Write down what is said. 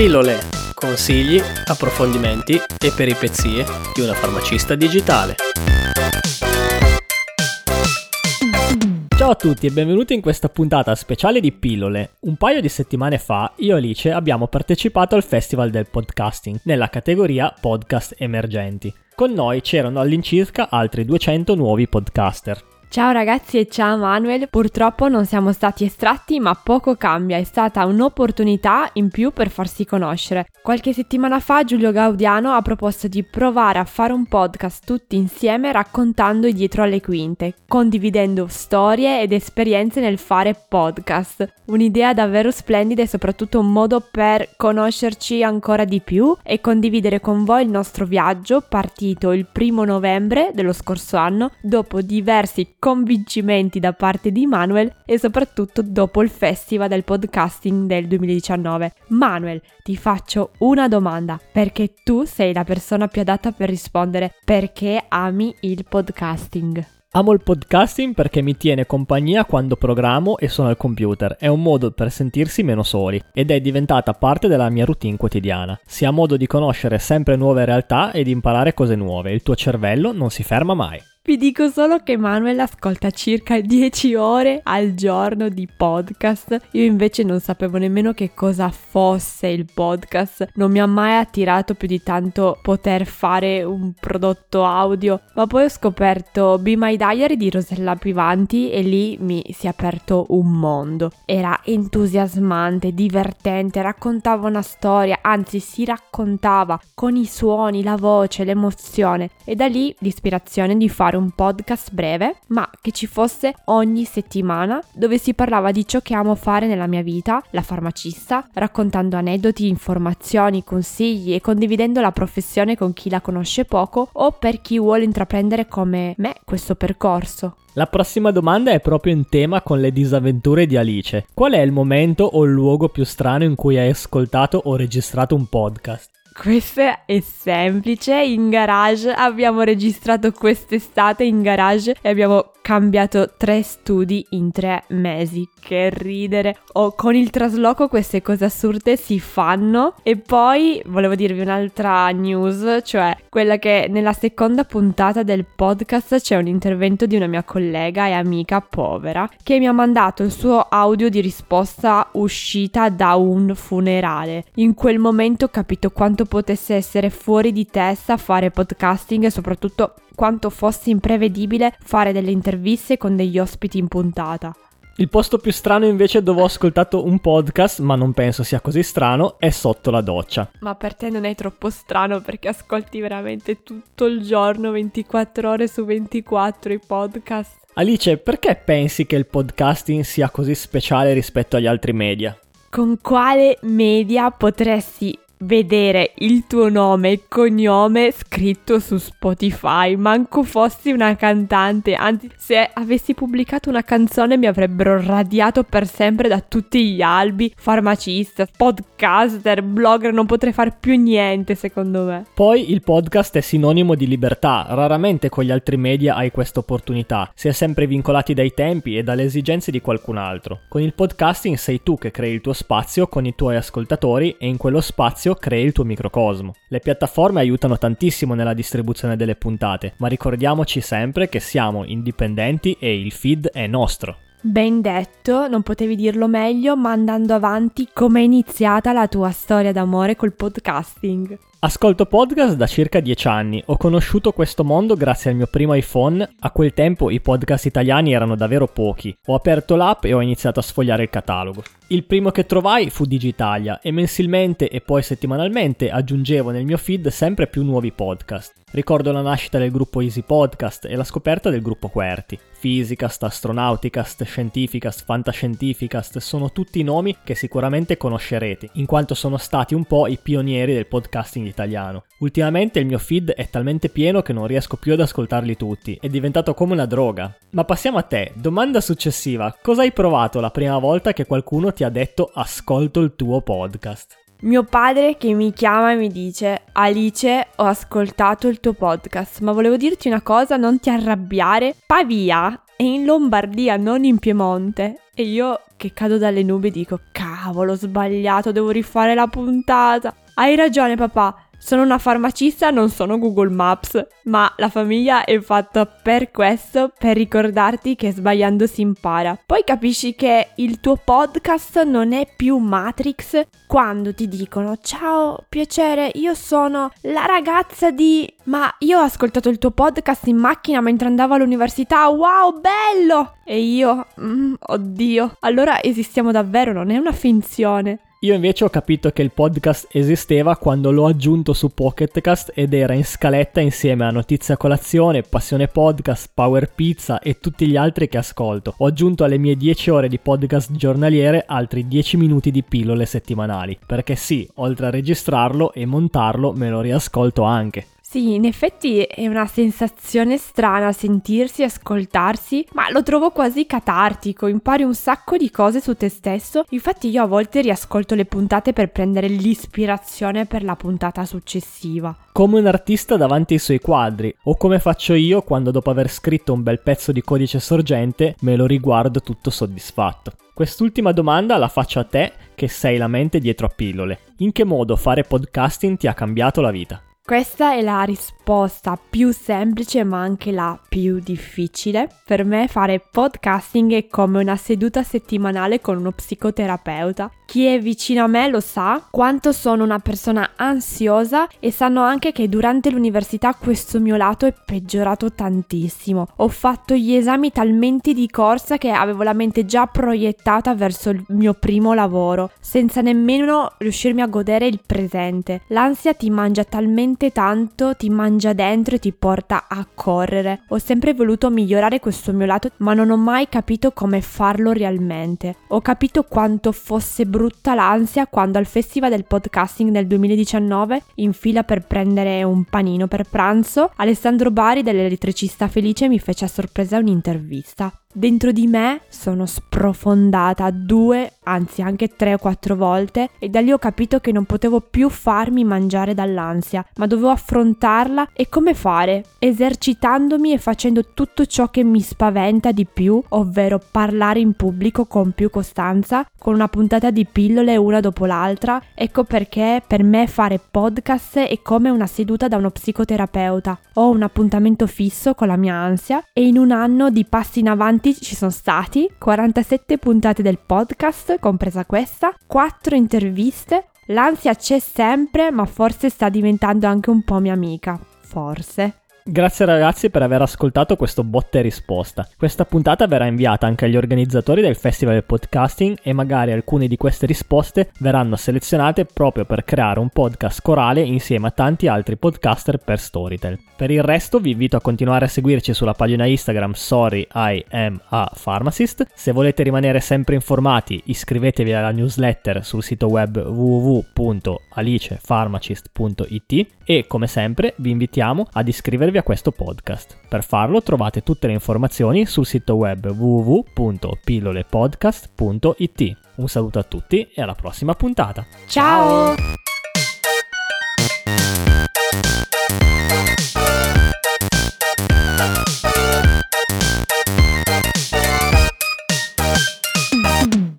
Pillole, consigli, approfondimenti e peripezie di una farmacista digitale. Ciao a tutti e benvenuti in questa puntata speciale di Pillole. Un paio di settimane fa io e Alice abbiamo partecipato al Festival del Podcasting nella categoria Podcast Emergenti. Con noi c'erano all'incirca altri 200 nuovi podcaster. Ciao ragazzi e ciao Manuel, purtroppo non siamo stati estratti ma poco cambia, è stata un'opportunità in più per farsi conoscere. Qualche settimana fa Giulio Gaudiano ha proposto di provare a fare un podcast tutti insieme raccontando i dietro alle quinte, condividendo storie ed esperienze nel fare podcast. Un'idea davvero splendida e soprattutto un modo per conoscerci ancora di più e condividere con voi il nostro viaggio partito il primo novembre dello scorso anno dopo diversi convincimenti da parte di Manuel e soprattutto dopo il festival del podcasting del 2019. Manuel, ti faccio una domanda perché tu sei la persona più adatta per rispondere perché ami il podcasting. Amo il podcasting perché mi tiene compagnia quando programmo e sono al computer. È un modo per sentirsi meno soli ed è diventata parte della mia routine quotidiana. Si ha modo di conoscere sempre nuove realtà e di imparare cose nuove. Il tuo cervello non si ferma mai. Vi dico solo che Manuel ascolta circa 10 ore al giorno di podcast. Io invece non sapevo nemmeno che cosa fosse il podcast. Non mi ha mai attirato più di tanto poter fare un prodotto audio. Ma poi ho scoperto Be My Diary di Rosella Pivanti e lì mi si è aperto un mondo. Era entusiasmante, divertente, raccontava una storia, anzi si raccontava con i suoni, la voce, l'emozione. E da lì l'ispirazione di fare fare un podcast breve, ma che ci fosse ogni settimana, dove si parlava di ciò che amo fare nella mia vita, la farmacista, raccontando aneddoti, informazioni, consigli e condividendo la professione con chi la conosce poco o per chi vuole intraprendere come me questo percorso. La prossima domanda è proprio in tema con le disavventure di Alice. Qual è il momento o il luogo più strano in cui hai ascoltato o registrato un podcast? Questo è semplice, in garage abbiamo registrato quest'estate in garage e abbiamo cambiato tre studi in tre mesi. Che ridere! Oh, con il trasloco queste cose assurde si fanno. E poi volevo dirvi un'altra news, cioè quella che nella seconda puntata del podcast c'è un intervento di una mia collega e amica povera che mi ha mandato il suo audio di risposta uscita da un funerale. In quel momento ho capito quanto potesse essere fuori di testa fare podcasting e soprattutto quanto fosse imprevedibile fare delle interviste con degli ospiti in puntata. Il posto più strano invece dove ho ascoltato un podcast, ma non penso sia così strano, è sotto la doccia. Ma per te non è troppo strano perché ascolti veramente tutto il giorno, 24 ore su 24 i podcast. Alice, perché pensi che il podcasting sia così speciale rispetto agli altri media? Con quale media potresti vedere il tuo nome e cognome scritto su Spotify. Manco fossi una cantante, anzi, se avessi pubblicato una canzone mi avrebbero radiato per sempre da tutti gli albi. Farmacista, podcaster, blogger, non potrei fare più niente secondo me. Poi il podcast è sinonimo di libertà, raramente con gli altri media hai questa opportunità. Si è sempre vincolati dai tempi e dalle esigenze di qualcun altro. Con il podcasting sei tu che crei il tuo spazio con i tuoi ascoltatori e in quello spazio spazio crei il tuo microcosmo. Le piattaforme aiutano tantissimo nella distribuzione delle puntate, ma ricordiamoci sempre che siamo indipendenti e il feed è nostro. Ben detto, non potevi dirlo meglio, ma andando avanti, come è iniziata la tua storia d'amore col podcasting? Ascolto podcast da circa 10 anni. Ho conosciuto questo mondo grazie al mio primo iPhone. A quel tempo i podcast italiani erano davvero pochi. Ho aperto l'app e ho iniziato a sfogliare il catalogo. Il primo che trovai fu Digitalia e mensilmente e poi settimanalmente aggiungevo nel mio feed sempre più nuovi podcast. Ricordo la nascita del gruppo Easy Podcast e la scoperta del gruppo Querti. Physicast, Astronauticast, Scientificast, Fantascientificast sono tutti nomi che sicuramente conoscerete, in quanto sono stati un po' i pionieri del podcasting italiano. Ultimamente il mio feed è talmente pieno che non riesco più ad ascoltarli tutti, è diventato come una droga. Ma passiamo a te, domanda successiva, cosa hai provato la prima volta che qualcuno ti ha detto ascolto il tuo podcast? Mio padre che mi chiama e mi dice Alice ho ascoltato il tuo podcast ma volevo dirti una cosa non ti arrabbiare Pavia è in Lombardia non in Piemonte e io che cado dalle nubi dico cavolo ho sbagliato, devo rifare la puntata. Hai ragione papà, sono una farmacista, non sono Google Maps, ma la famiglia è fatta per questo, per ricordarti che sbagliando si impara. Poi capisci che il tuo podcast non è più Matrix quando ti dicono ciao, piacere, io sono la ragazza di... Ma io ho ascoltato il tuo podcast in macchina mentre andavo all'università, wow, bello! E io, mm, oddio, allora esistiamo davvero, non è una finzione. Io invece ho capito che il podcast esisteva quando l'ho aggiunto su Pocketcast ed era in scaletta insieme a Notizia Colazione, Passione Podcast, Power Pizza e tutti gli altri che ascolto. Ho aggiunto alle mie 10 ore di podcast giornaliere altri 10 minuti di pillole settimanali, perché sì, oltre a registrarlo e montarlo me lo riascolto anche. Sì, in effetti è una sensazione strana sentirsi ascoltarsi, ma lo trovo quasi catartico, impari un sacco di cose su te stesso. Infatti io a volte riascolto le puntate per prendere l'ispirazione per la puntata successiva. Come un artista davanti ai suoi quadri, o come faccio io quando dopo aver scritto un bel pezzo di codice sorgente me lo riguardo tutto soddisfatto. Quest'ultima domanda la faccio a te che sei la mente dietro a pillole. In che modo fare podcasting ti ha cambiato la vita? Questa è la risposta più semplice ma anche la più difficile. Per me fare podcasting è come una seduta settimanale con uno psicoterapeuta. Chi è vicino a me lo sa quanto sono una persona ansiosa e sanno anche che durante l'università questo mio lato è peggiorato tantissimo. Ho fatto gli esami talmente di corsa che avevo la mente già proiettata verso il mio primo lavoro, senza nemmeno riuscirmi a godere il presente. L'ansia ti mangia talmente talmente tanto ti mangia dentro e ti porta a correre. Ho sempre voluto migliorare questo mio lato, ma non ho mai capito come farlo realmente. Ho capito quanto fosse brutta l'ansia quando al Festival del Podcasting del 2019, in fila per prendere un panino per pranzo, Alessandro Bari dell'elettricista felice mi fece a sorpresa un'intervista. Dentro di me sono sprofondata due, anzi anche tre o quattro volte e da lì ho capito che non potevo più farmi mangiare dall'ansia, ma dovevo affrontarla e come fare? Esercitandomi e facendo tutto ciò che mi spaventa di più, ovvero parlare in pubblico con più costanza, con una puntata di pillole una dopo l'altra. Ecco perché per me fare podcast è come una seduta da uno psicoterapeuta. Ho un appuntamento fisso con la mia ansia e in un anno di passi in avanti avanti ci sono stati 47 puntate del podcast, compresa questa, 4 interviste. L'ansia c'è sempre, ma forse sta diventando anche un po' mia amica. Forse. Grazie ragazzi per aver ascoltato questo botta e risposta. Questa puntata verrà inviata anche agli organizzatori del Festival del Podcasting e magari alcune di queste risposte verranno selezionate proprio per creare un podcast corale insieme a tanti altri podcaster per Storytel. Per il resto vi invito a continuare a seguirci sulla pagina Instagram Sorry I am a Pharmacist. Se volete rimanere sempre informati iscrivetevi alla newsletter sul sito web www.alicepharmacist.it e come sempre vi invitiamo ad iscrivervi a questo podcast. Per farlo trovate tutte le informazioni sul sito web www.pillolepodcast.it. Un saluto a tutti e alla prossima puntata. Ciao.